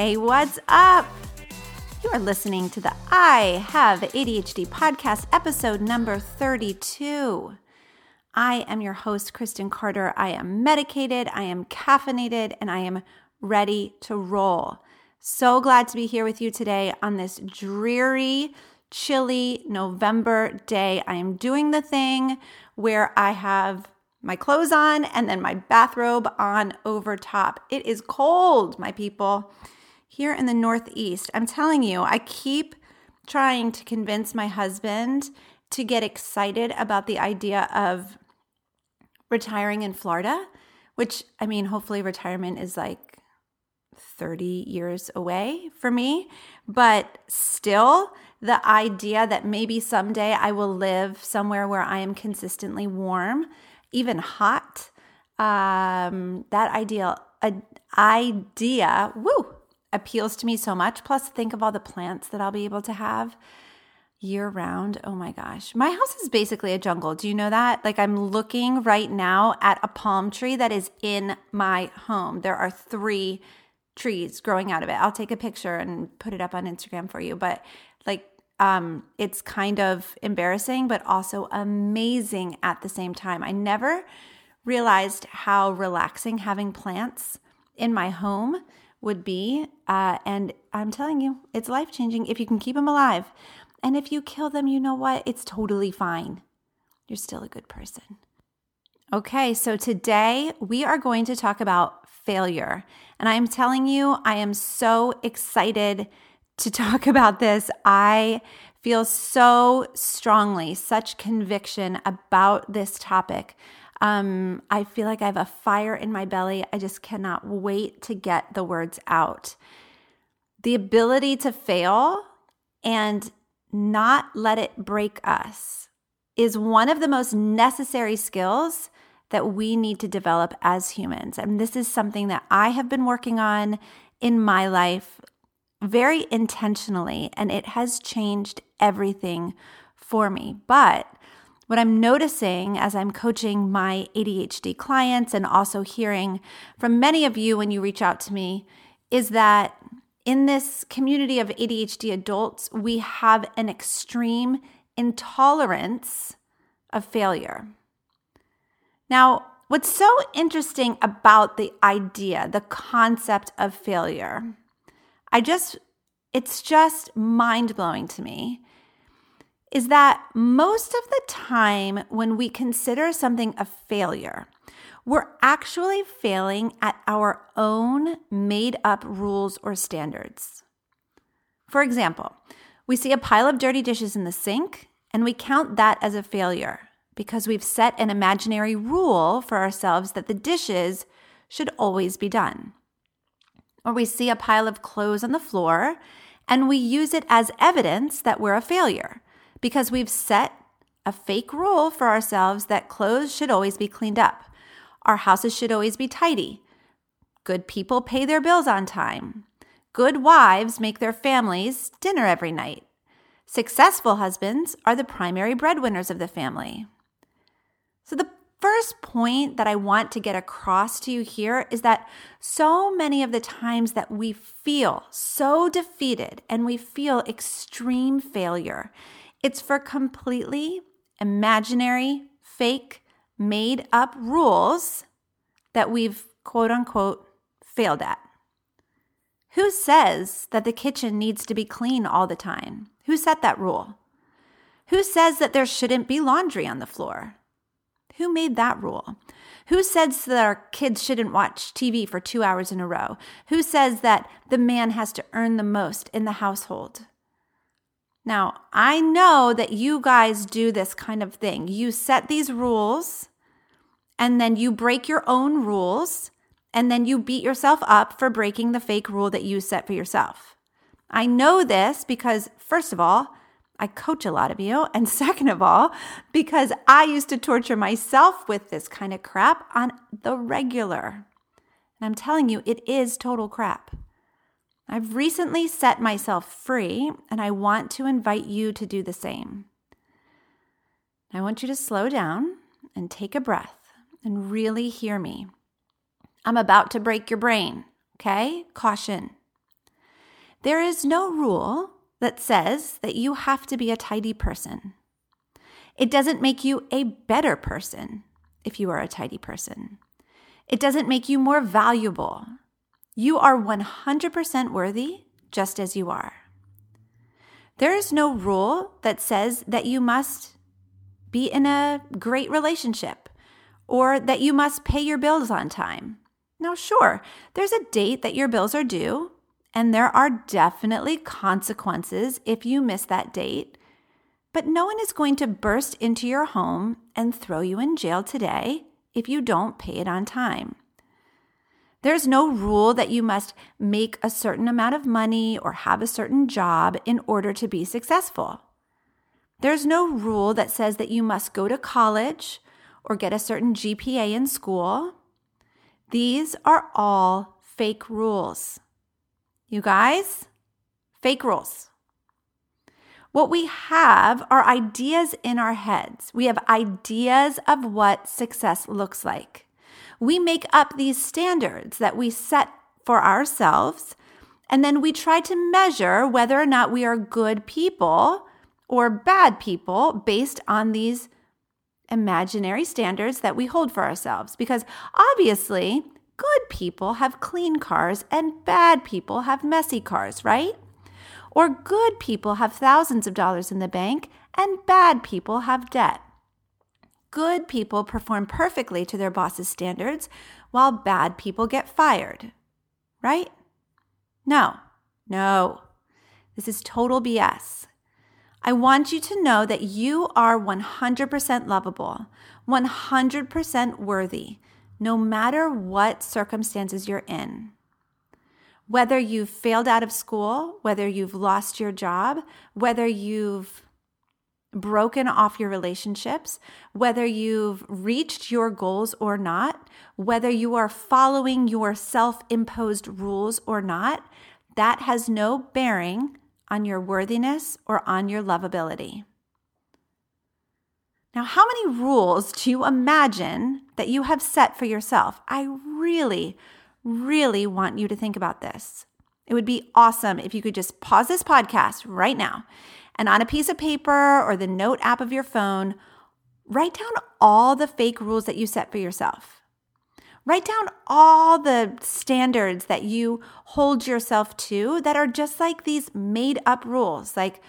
Hey, what's up? You are listening to the I Have ADHD podcast, episode number 32. I am your host, Kristen Carter. I am medicated, I am caffeinated, and I am ready to roll. So glad to be here with you today on this dreary, chilly November day. I am doing the thing where I have my clothes on and then my bathrobe on over top. It is cold, my people here in the Northeast, I'm telling you, I keep trying to convince my husband to get excited about the idea of retiring in Florida, which I mean, hopefully, retirement is like 30 years away for me. But still, the idea that maybe someday I will live somewhere where I am consistently warm, even hot, um, that ideal, uh, idea, woo, appeals to me so much. Plus, think of all the plants that I'll be able to have year round. Oh my gosh. My house is basically a jungle. Do you know that? Like, I'm looking right now at a palm tree that is in my home. There are three trees growing out of it. I'll take a picture and put it up on Instagram for you. But, like, um, it's kind of embarrassing, but also amazing at the same time. I never realized how relaxing having plants in my home would be. Uh, and I'm telling you, it's life changing if you can keep them alive. And if you kill them, you know what? It's totally fine. You're still a good person. Okay, so today we are going to talk about failure. And I'm telling you, I am so excited to talk about this. I feel so strongly, such conviction about this topic. Um, I feel like I have a fire in my belly. I just cannot wait to get the words out. The ability to fail and not let it break us is one of the most necessary skills that we need to develop as humans. And this is something that I have been working on in my life very intentionally, and it has changed everything for me. But what I'm noticing as I'm coaching my ADHD clients and also hearing from many of you when you reach out to me is that in this community of ADHD adults, we have an extreme intolerance of failure. Now, what's so interesting about the idea, the concept of failure, I just, it's just mind blowing to me is that most of the time when we consider something a failure, we're actually failing at our own made up rules or standards. For example, we see a pile of dirty dishes in the sink and we count that as a failure because we've set an imaginary rule for ourselves that the dishes should always be done. Or we see a pile of clothes on the floor and we use it as evidence that we're a failure because we've set a fake rule for ourselves that clothes should always be cleaned up, our houses should always be tidy, good people pay their bills on time, good wives make their families dinner every night, successful husbands are the primary breadwinners of the family. So, the first point that I want to get across to you here is that so many of the times that we feel so defeated and we feel extreme failure it's for completely imaginary, fake, made up rules that we've quote unquote failed at. Who says that the kitchen needs to be clean all the time? Who set that rule? Who says that there shouldn't be laundry on the floor? Who made that rule? Who says that our kids shouldn't watch TV for two hours in a row? Who says that the man has to earn the most in the household? Now, I know that you guys do this kind of thing. You set these rules and then you break your own rules and then you beat yourself up for breaking the fake rule that you set for yourself. I know this because, first of all, I coach a lot of you. And second of all, because I used to torture myself with this kind of crap on the regular. And I'm telling you, it is total crap. I've recently set myself free, and I want to invite you to do the same. I want you to slow down and take a breath and really hear me. I'm about to break your brain, okay? Caution. There is no rule that says that you have to be a tidy person. It doesn't make you a better person if you are a tidy person. It doesn't make you more valuable. You are 100% worthy just as you are. There is no rule that says that you must be in a great relationship or that you must pay your bills on time. Now, sure, there's a date that your bills are due, and there are definitely consequences if you miss that date. But no one is going to burst into your home and throw you in jail today if you don't pay it on time. There's no rule that you must make a certain amount of money or have a certain job in order to be successful. There's no rule that says that you must go to college or get a certain GPA in school. These are all fake rules. You guys, fake rules. What we have are ideas in our heads. We have ideas of what success looks like. We make up these standards that we set for ourselves, and then we try to measure whether or not we are good people or bad people based on these imaginary standards that we hold for ourselves. Because obviously, good people have clean cars and bad people have messy cars, right? Or good people have thousands of dollars in the bank and bad people have debt. Good people perform perfectly to their boss's standards while bad people get fired, right? No, no. This is total BS. I want you to know that you are 100% lovable, 100% worthy, no matter what circumstances you're in. Whether you've failed out of school, whether you've lost your job, whether you've broken off your relationships, whether you've reached your goals or not, whether you are following your self imposed rules or not, that has no bearing on your worthiness or on your lovability. Now, how many rules do you imagine that you have set for yourself? I really, really want you to think about this. It would be awesome if you could just pause this podcast right now and on a piece of paper or the note app of your phone, write down all the fake rules that you set for yourself. Write down all the standards that you hold yourself to that are just like these made up rules. Like,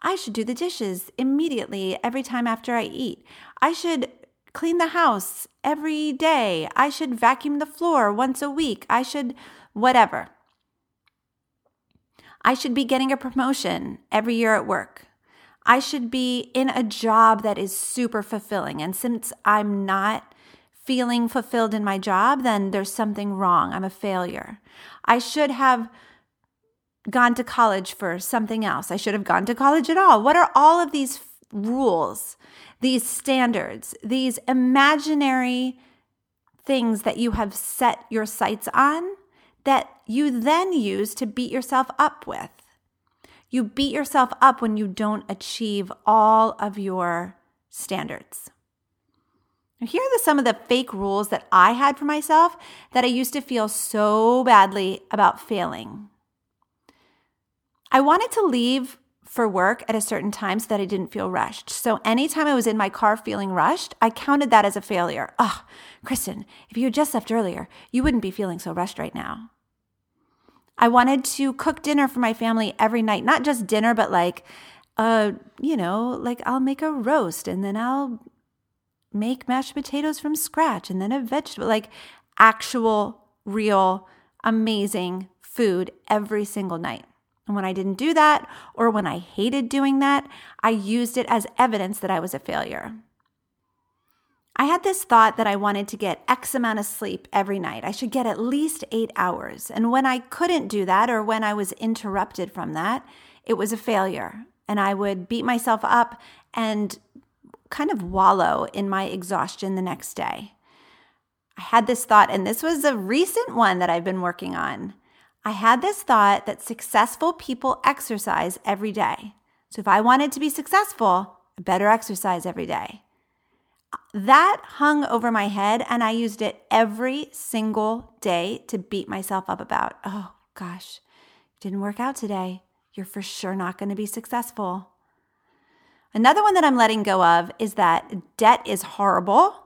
I should do the dishes immediately every time after I eat. I should clean the house every day. I should vacuum the floor once a week. I should whatever. I should be getting a promotion every year at work. I should be in a job that is super fulfilling. And since I'm not feeling fulfilled in my job, then there's something wrong. I'm a failure. I should have gone to college for something else. I should have gone to college at all. What are all of these rules, these standards, these imaginary things that you have set your sights on that you then use to beat yourself up with? You beat yourself up when you don't achieve all of your standards. Here are the, some of the fake rules that I had for myself that I used to feel so badly about failing. I wanted to leave for work at a certain time so that I didn't feel rushed. So anytime I was in my car feeling rushed, I counted that as a failure. Oh, Kristen, if you had just left earlier, you wouldn't be feeling so rushed right now. I wanted to cook dinner for my family every night, not just dinner, but like, uh, you know, like I'll make a roast and then I'll make mashed potatoes from scratch and then a vegetable, like actual, real, amazing food every single night. And when I didn't do that, or when I hated doing that, I used it as evidence that I was a failure. I had this thought that I wanted to get X amount of sleep every night. I should get at least eight hours. And when I couldn't do that or when I was interrupted from that, it was a failure. And I would beat myself up and kind of wallow in my exhaustion the next day. I had this thought, and this was a recent one that I've been working on. I had this thought that successful people exercise every day. So if I wanted to be successful, I better exercise every day. That hung over my head, and I used it every single day to beat myself up about. Oh gosh, didn't work out today. You're for sure not going to be successful. Another one that I'm letting go of is that debt is horrible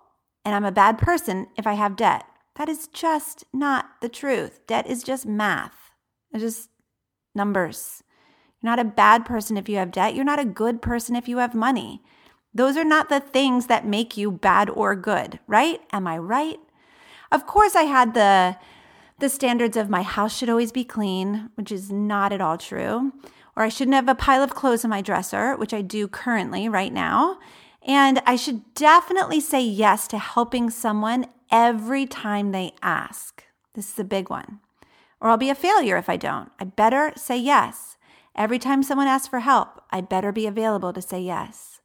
and I'm a bad person if I have debt. That is just not the truth. Debt is just math, it's just numbers. You're not a bad person if you have debt. You're not a good person if you have money. Those are not the things that make you bad or good, right? Am I right? Of course, I had the the standards of my house should always be clean, which is not at all true. Or I shouldn't have a pile of clothes in my dresser, which I do currently right now. And I should definitely say yes to helping someone every time they ask. This is a big one. Or I'll be a failure if I don't. I better say yes. Every time someone asks for help, I better be available to say yes.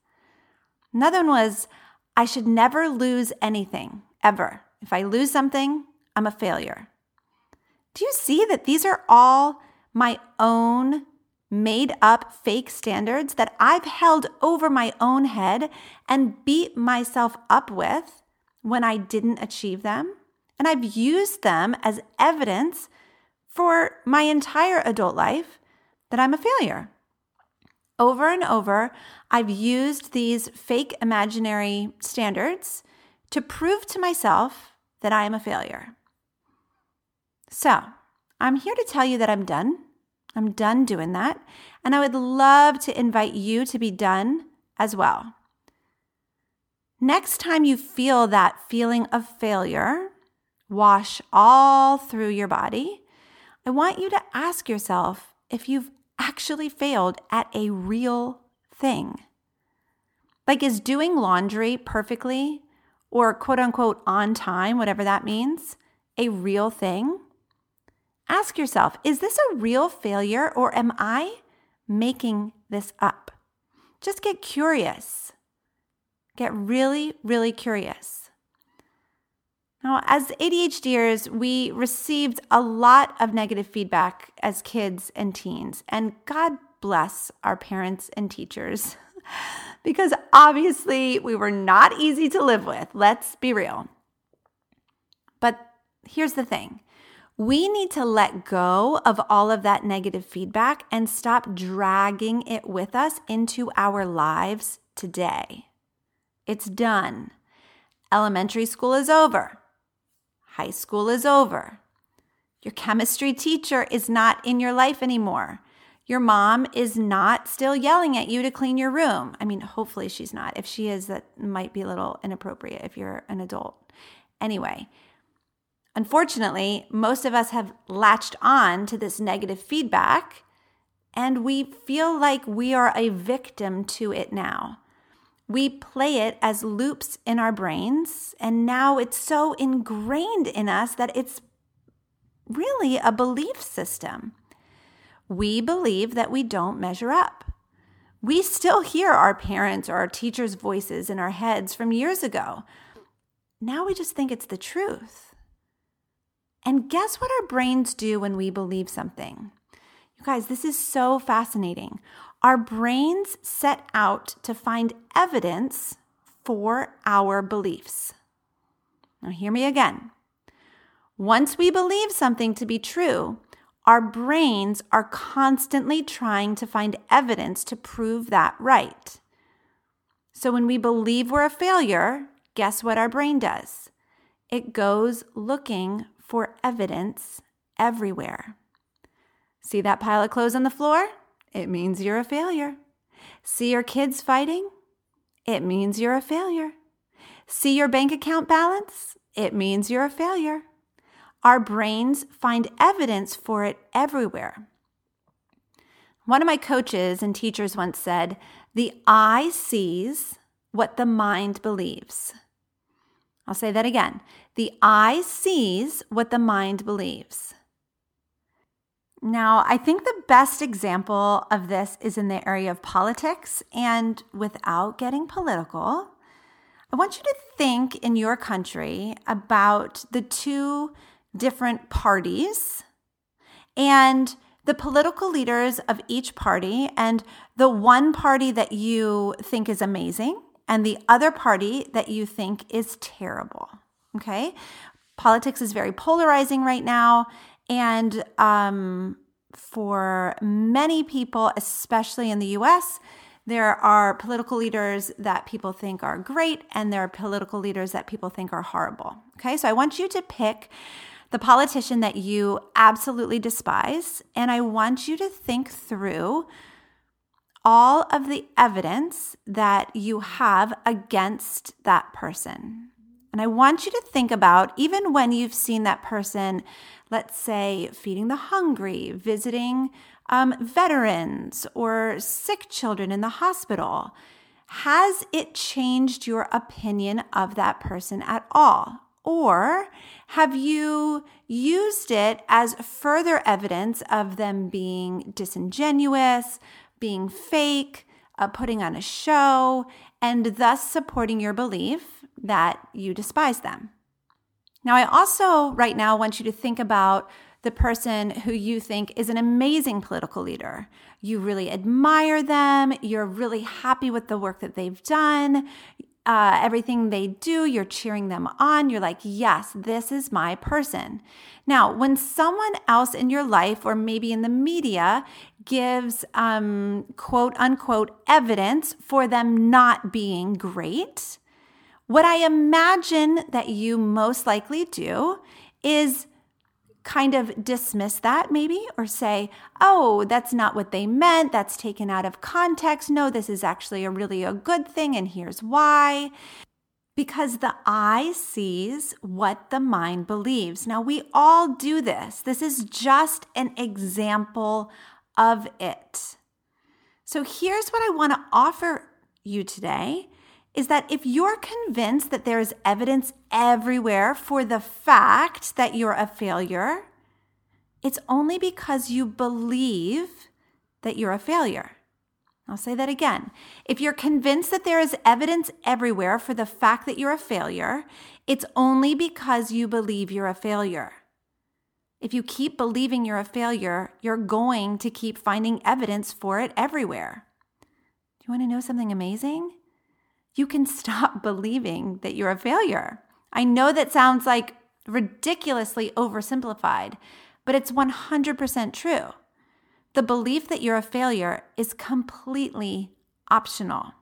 Another one was I should never lose anything, ever. If I lose something, I'm a failure. Do you see that these are all my own made up fake standards that I've held over my own head and beat myself up with when I didn't achieve them? And I've used them as evidence for my entire adult life that I'm a failure. Over and over, I've used these fake imaginary standards to prove to myself that I am a failure. So, I'm here to tell you that I'm done. I'm done doing that. And I would love to invite you to be done as well. Next time you feel that feeling of failure wash all through your body, I want you to ask yourself if you've actually failed at a real thing. Like, is doing laundry perfectly or quote unquote on time, whatever that means, a real thing? Ask yourself is this a real failure or am I making this up? Just get curious. Get really, really curious. Now, as ADHDers, we received a lot of negative feedback as kids and teens, and God bless our parents and teachers because obviously we were not easy to live with. Let's be real. But here's the thing we need to let go of all of that negative feedback and stop dragging it with us into our lives today. It's done. Elementary school is over. High school is over. Your chemistry teacher is not in your life anymore. Your mom is not still yelling at you to clean your room. I mean, hopefully she's not. If she is, that might be a little inappropriate if you're an adult. Anyway, Unfortunately, most of us have latched on to this negative feedback and we feel like we are a victim to it now. We play it as loops in our brains, and now it's so ingrained in us that it's really a belief system. We believe that we don't measure up. We still hear our parents or our teachers' voices in our heads from years ago. Now we just think it's the truth. And guess what our brains do when we believe something? You guys, this is so fascinating. Our brains set out to find evidence for our beliefs. Now, hear me again. Once we believe something to be true, our brains are constantly trying to find evidence to prove that right. So, when we believe we're a failure, guess what our brain does? It goes looking for evidence everywhere. See that pile of clothes on the floor? It means you're a failure. See your kids fighting? It means you're a failure. See your bank account balance? It means you're a failure. Our brains find evidence for it everywhere. One of my coaches and teachers once said, The eye sees what the mind believes. I'll say that again. The eye sees what the mind believes. Now, I think the best example of this is in the area of politics. And without getting political, I want you to think in your country about the two different parties and the political leaders of each party, and the one party that you think is amazing and the other party that you think is terrible. Okay. Politics is very polarizing right now. And um, for many people, especially in the US, there are political leaders that people think are great, and there are political leaders that people think are horrible. Okay, so I want you to pick the politician that you absolutely despise, and I want you to think through all of the evidence that you have against that person. And I want you to think about even when you've seen that person, let's say, feeding the hungry, visiting um, veterans or sick children in the hospital, has it changed your opinion of that person at all? Or have you used it as further evidence of them being disingenuous, being fake, uh, putting on a show, and thus supporting your belief that you despise them? Now, I also right now want you to think about the person who you think is an amazing political leader. You really admire them. You're really happy with the work that they've done. Uh, everything they do, you're cheering them on. You're like, yes, this is my person. Now, when someone else in your life or maybe in the media gives um, quote unquote evidence for them not being great, what I imagine that you most likely do is kind of dismiss that maybe or say, oh, that's not what they meant. That's taken out of context. No, this is actually a really a good thing, and here's why. Because the eye sees what the mind believes. Now, we all do this. This is just an example of it. So, here's what I want to offer you today is that if you're convinced that there is evidence everywhere for the fact that you're a failure, it's only because you believe that you're a failure. I'll say that again. If you're convinced that there is evidence everywhere for the fact that you're a failure, it's only because you believe you're a failure. If you keep believing you're a failure, you're going to keep finding evidence for it everywhere. Do you want to know something amazing? You can stop believing that you're a failure. I know that sounds like ridiculously oversimplified, but it's 100% true. The belief that you're a failure is completely optional.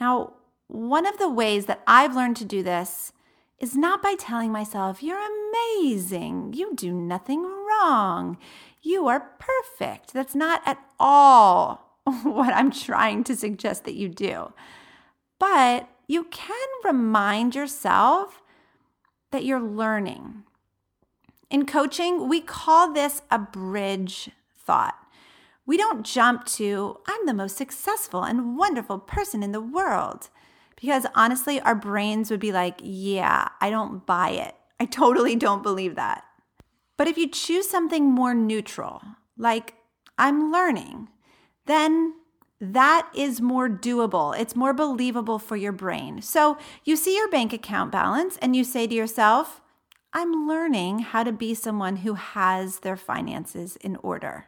Now, one of the ways that I've learned to do this is not by telling myself, You're amazing, you do nothing wrong, you are perfect. That's not at all what I'm trying to suggest that you do. But you can remind yourself that you're learning. In coaching, we call this a bridge thought. We don't jump to, I'm the most successful and wonderful person in the world. Because honestly, our brains would be like, yeah, I don't buy it. I totally don't believe that. But if you choose something more neutral, like I'm learning, then that is more doable. It's more believable for your brain. So you see your bank account balance and you say to yourself, I'm learning how to be someone who has their finances in order.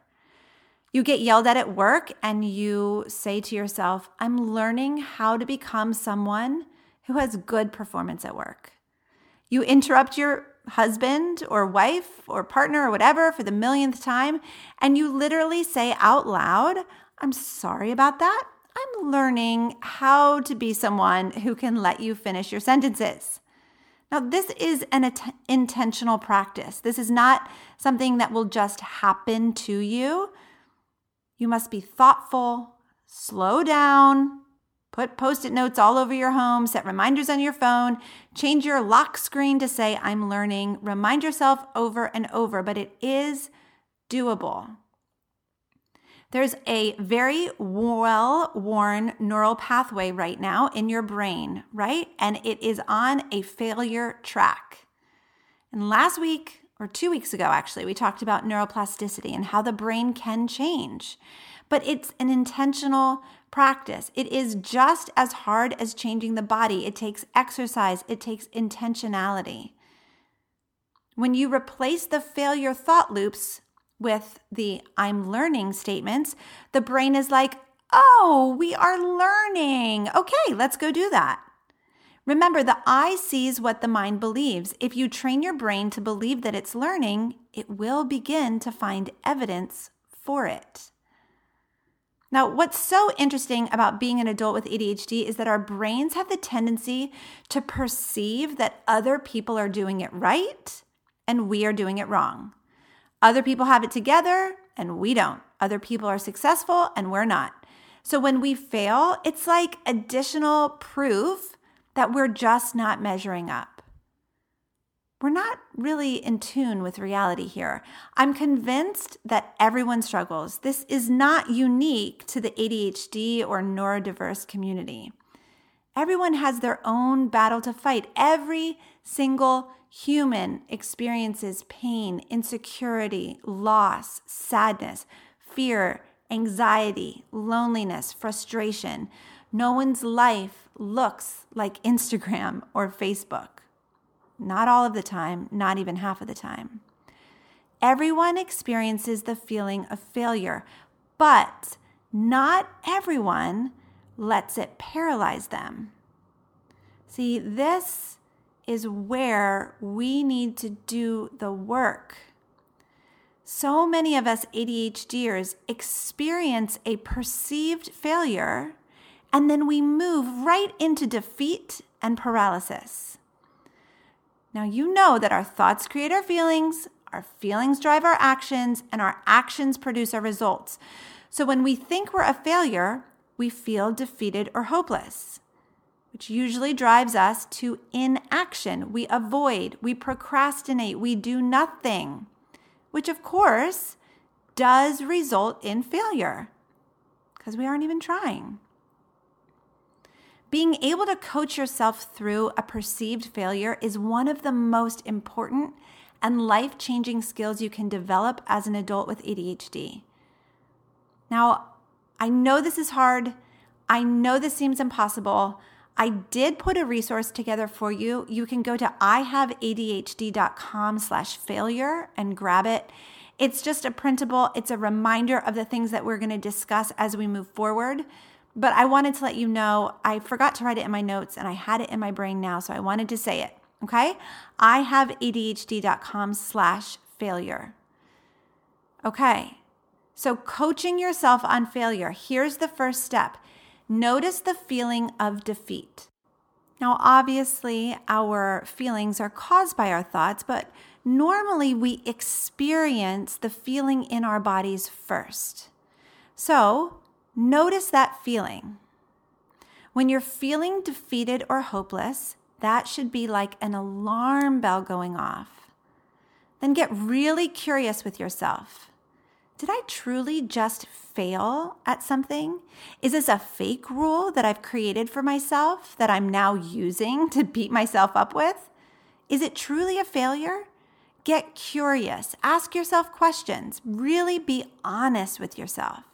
You get yelled at at work and you say to yourself, I'm learning how to become someone who has good performance at work. You interrupt your husband or wife or partner or whatever for the millionth time, and you literally say out loud, I'm sorry about that. I'm learning how to be someone who can let you finish your sentences. Now, this is an intentional practice. This is not something that will just happen to you. You must be thoughtful, slow down, put post it notes all over your home, set reminders on your phone, change your lock screen to say, I'm learning. Remind yourself over and over, but it is doable. There's a very well worn neural pathway right now in your brain, right? And it is on a failure track. And last week, or two weeks ago, actually, we talked about neuroplasticity and how the brain can change. But it's an intentional practice. It is just as hard as changing the body. It takes exercise, it takes intentionality. When you replace the failure thought loops with the I'm learning statements, the brain is like, oh, we are learning. Okay, let's go do that. Remember, the eye sees what the mind believes. If you train your brain to believe that it's learning, it will begin to find evidence for it. Now, what's so interesting about being an adult with ADHD is that our brains have the tendency to perceive that other people are doing it right and we are doing it wrong. Other people have it together and we don't. Other people are successful and we're not. So when we fail, it's like additional proof that we're just not measuring up. We're not really in tune with reality here. I'm convinced that everyone struggles. This is not unique to the ADHD or neurodiverse community. Everyone has their own battle to fight. Every single human experiences pain, insecurity, loss, sadness, fear, anxiety, loneliness, frustration. No one's life looks like Instagram or Facebook. Not all of the time, not even half of the time. Everyone experiences the feeling of failure, but not everyone lets it paralyze them. See, this is where we need to do the work. So many of us ADHDers experience a perceived failure and then we move right into defeat and paralysis. Now, you know that our thoughts create our feelings, our feelings drive our actions, and our actions produce our results. So when we think we're a failure, we feel defeated or hopeless which usually drives us to inaction. We avoid, we procrastinate, we do nothing, which of course does result in failure because we aren't even trying. Being able to coach yourself through a perceived failure is one of the most important and life changing skills you can develop as an adult with ADHD. Now, I know this is hard. I know this seems impossible. I did put a resource together for you. You can go to ihaveadhd.com slash failure and grab it. It's just a printable, it's a reminder of the things that we're going to discuss as we move forward. But I wanted to let you know I forgot to write it in my notes and I had it in my brain now, so I wanted to say it. Okay? ihaveadhd.com slash failure. Okay. So coaching yourself on failure, here's the first step. Notice the feeling of defeat. Now, obviously, our feelings are caused by our thoughts, but normally we experience the feeling in our bodies first. So, notice that feeling. When you're feeling defeated or hopeless, that should be like an alarm bell going off. Then get really curious with yourself did I truly just fail at something? Is this a fake rule that I've created for myself that I'm now using to beat myself up with? Is it truly a failure? Get curious, ask yourself questions, really be honest with yourself.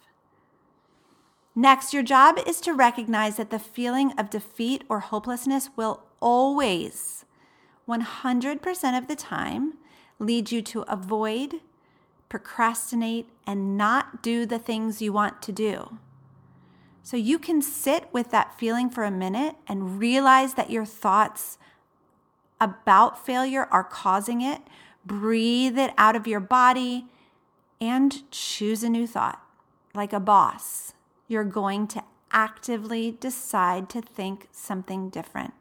Next, your job is to recognize that the feeling of defeat or hopelessness will always, 100% of the time, lead you to avoid, procrastinate, and not do the things you want to do. So you can sit with that feeling for a minute and realize that your thoughts about failure are causing it. Breathe it out of your body and choose a new thought. Like a boss, you're going to actively decide to think something different.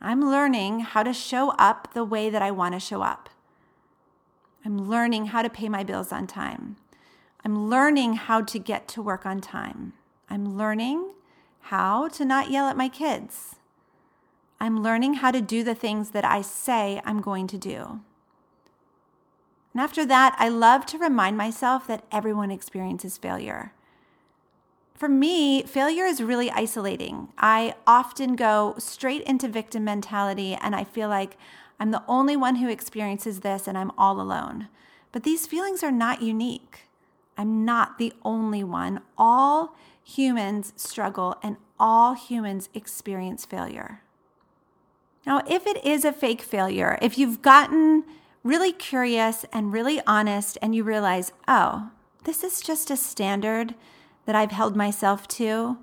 I'm learning how to show up the way that I want to show up. I'm learning how to pay my bills on time. I'm learning how to get to work on time. I'm learning how to not yell at my kids. I'm learning how to do the things that I say I'm going to do. And after that, I love to remind myself that everyone experiences failure. For me, failure is really isolating. I often go straight into victim mentality and I feel like I'm the only one who experiences this and I'm all alone. But these feelings are not unique. I'm not the only one. All humans struggle and all humans experience failure. Now, if it is a fake failure, if you've gotten really curious and really honest and you realize, oh, this is just a standard that I've held myself to.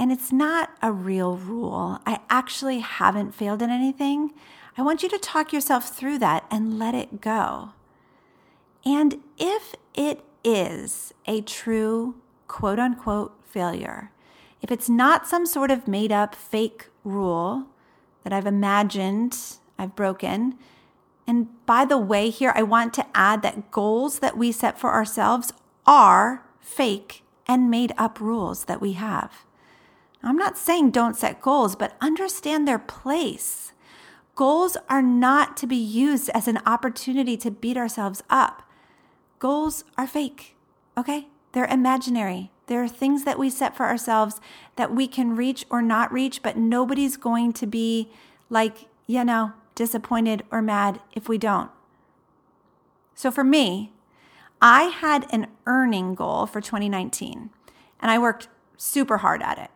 And it's not a real rule. I actually haven't failed at anything. I want you to talk yourself through that and let it go. And if it is a true quote unquote failure, if it's not some sort of made up fake rule that I've imagined I've broken, and by the way, here I want to add that goals that we set for ourselves are fake and made up rules that we have. I'm not saying don't set goals, but understand their place. Goals are not to be used as an opportunity to beat ourselves up. Goals are fake, okay? They're imaginary. There are things that we set for ourselves that we can reach or not reach, but nobody's going to be like, you know, disappointed or mad if we don't. So for me, I had an earning goal for 2019 and I worked super hard at it.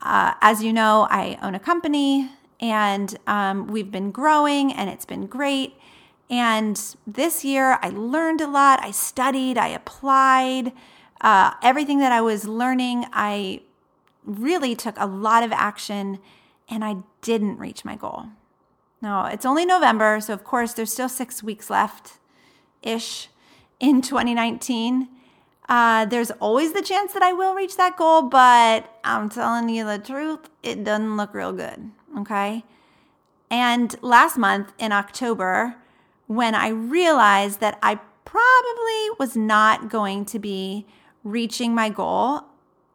Uh, as you know, I own a company and um, we've been growing and it's been great. And this year I learned a lot. I studied, I applied uh, everything that I was learning. I really took a lot of action and I didn't reach my goal. Now, it's only November, so of course, there's still six weeks left ish in 2019. Uh, there's always the chance that I will reach that goal, but I'm telling you the truth, it doesn't look real good. Okay. And last month in October, when I realized that I probably was not going to be reaching my goal,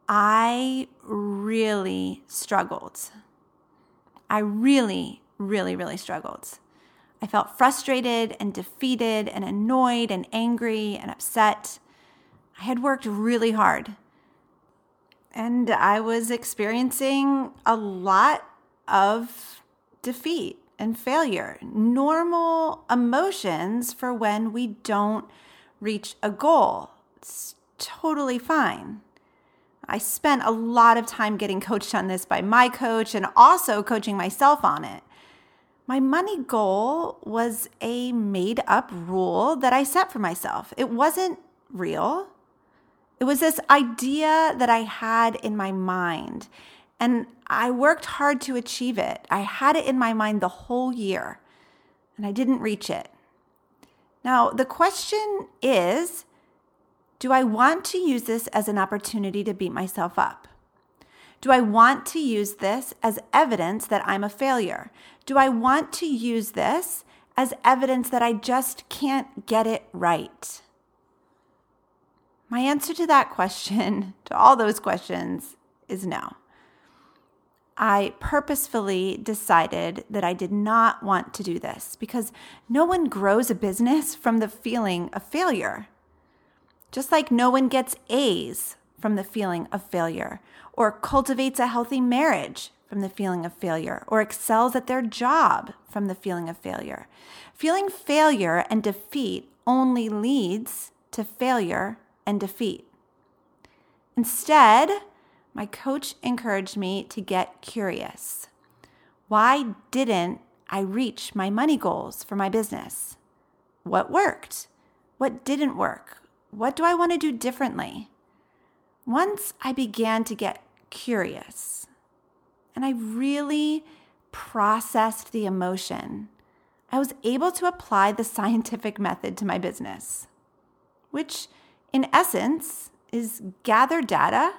I really struggled. I really, really, really struggled. I felt frustrated and defeated and annoyed and angry and upset. I had worked really hard and I was experiencing a lot of defeat and failure, normal emotions for when we don't reach a goal. It's totally fine. I spent a lot of time getting coached on this by my coach and also coaching myself on it. My money goal was a made up rule that I set for myself. It wasn't real. It was this idea that I had in my mind, and I worked hard to achieve it. I had it in my mind the whole year, and I didn't reach it. Now, the question is do I want to use this as an opportunity to beat myself up? Do I want to use this as evidence that I'm a failure? Do I want to use this as evidence that I just can't get it right? My answer to that question, to all those questions, is no. I purposefully decided that I did not want to do this because no one grows a business from the feeling of failure. Just like no one gets A's from the feeling of failure, or cultivates a healthy marriage from the feeling of failure, or excels at their job from the feeling of failure. Feeling failure and defeat only leads to failure and defeat. Instead, my coach encouraged me to get curious. Why didn't I reach my money goals for my business? What worked? What didn't work? What do I want to do differently? Once I began to get curious and I really processed the emotion, I was able to apply the scientific method to my business, which in essence is gather data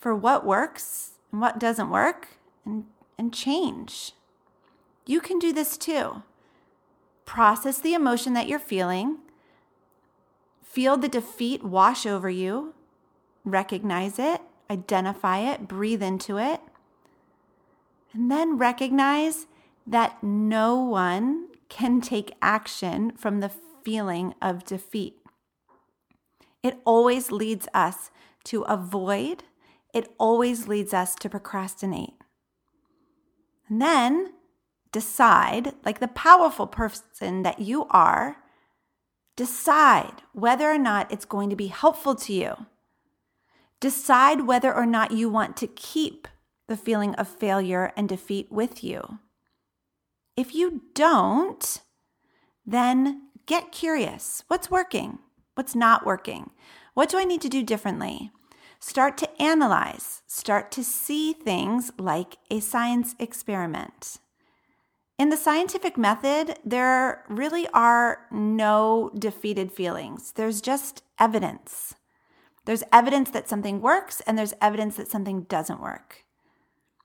for what works and what doesn't work and, and change. You can do this too. Process the emotion that you're feeling, feel the defeat wash over you, recognize it, identify it, breathe into it, and then recognize that no one can take action from the feeling of defeat. It always leads us to avoid, it always leads us to procrastinate. And then decide, like the powerful person that you are, decide whether or not it's going to be helpful to you. Decide whether or not you want to keep the feeling of failure and defeat with you. If you don't, then get curious. What's working? What's not working? What do I need to do differently? Start to analyze, start to see things like a science experiment. In the scientific method, there really are no defeated feelings. There's just evidence. There's evidence that something works, and there's evidence that something doesn't work.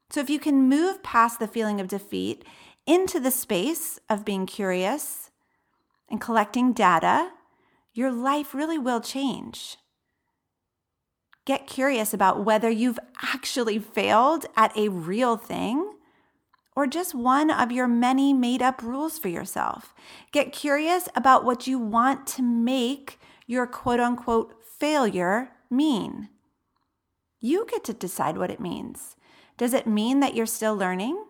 So, if you can move past the feeling of defeat into the space of being curious and collecting data, your life really will change. Get curious about whether you've actually failed at a real thing or just one of your many made up rules for yourself. Get curious about what you want to make your quote unquote failure mean. You get to decide what it means. Does it mean that you're still learning?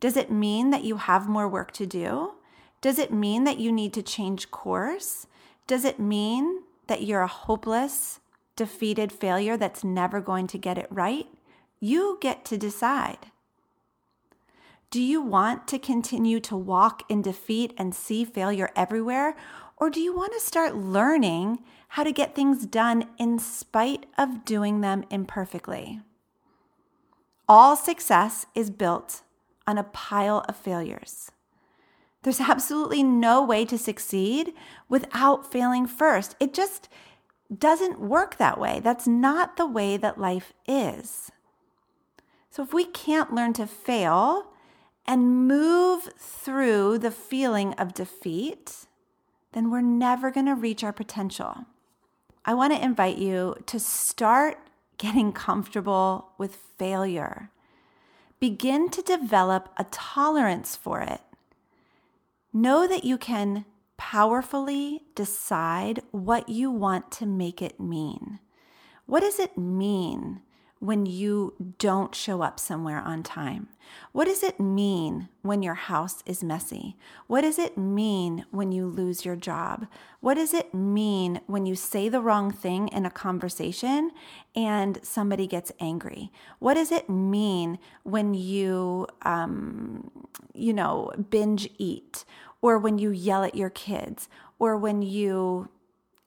Does it mean that you have more work to do? Does it mean that you need to change course? Does it mean that you're a hopeless, defeated failure that's never going to get it right? You get to decide. Do you want to continue to walk in defeat and see failure everywhere? Or do you want to start learning how to get things done in spite of doing them imperfectly? All success is built on a pile of failures. There's absolutely no way to succeed without failing first. It just doesn't work that way. That's not the way that life is. So if we can't learn to fail and move through the feeling of defeat, then we're never going to reach our potential. I want to invite you to start getting comfortable with failure. Begin to develop a tolerance for it. Know that you can powerfully decide what you want to make it mean. What does it mean when you don't show up somewhere on time? What does it mean when your house is messy? What does it mean when you lose your job? What does it mean when you say the wrong thing in a conversation and somebody gets angry? What does it mean when you, um, you know, binge eat or when you yell at your kids or when you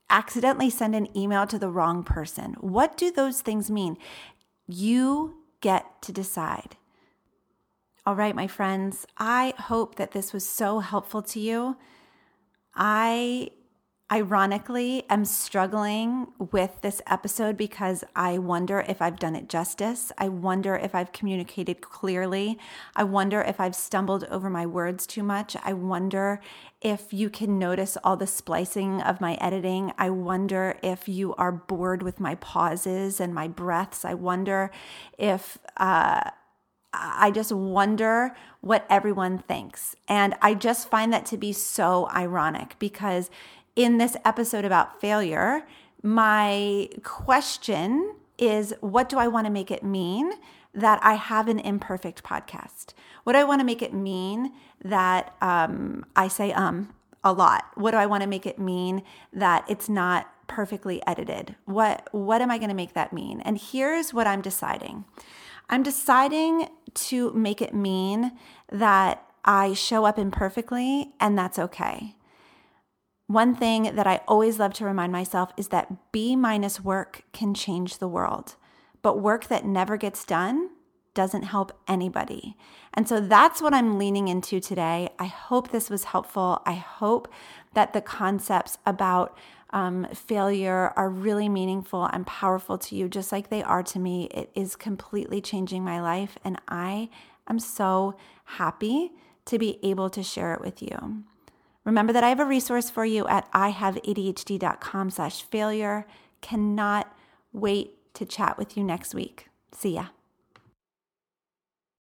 accidentally send an email to the wrong person? What do those things mean? You get to decide. All right, my friends, I hope that this was so helpful to you. I ironically am struggling with this episode because I wonder if I've done it justice. I wonder if I've communicated clearly. I wonder if I've stumbled over my words too much. I wonder if you can notice all the splicing of my editing. I wonder if you are bored with my pauses and my breaths. I wonder if, uh, I just wonder what everyone thinks. And I just find that to be so ironic because in this episode about failure, my question is what do I want to make it mean that I have an imperfect podcast? What do I want to make it mean that um, I say um a lot? What do I want to make it mean that it's not perfectly edited? What what am I going to make that mean? And here's what I'm deciding. I'm deciding to make it mean that I show up imperfectly and that's okay. One thing that I always love to remind myself is that B minus work can change the world, but work that never gets done doesn't help anybody. And so that's what I'm leaning into today. I hope this was helpful. I hope that the concepts about um, failure are really meaningful and powerful to you, just like they are to me. It is completely changing my life, and I am so happy to be able to share it with you. Remember that I have a resource for you at ihaveadhd.com slash failure. Cannot wait to chat with you next week. See ya.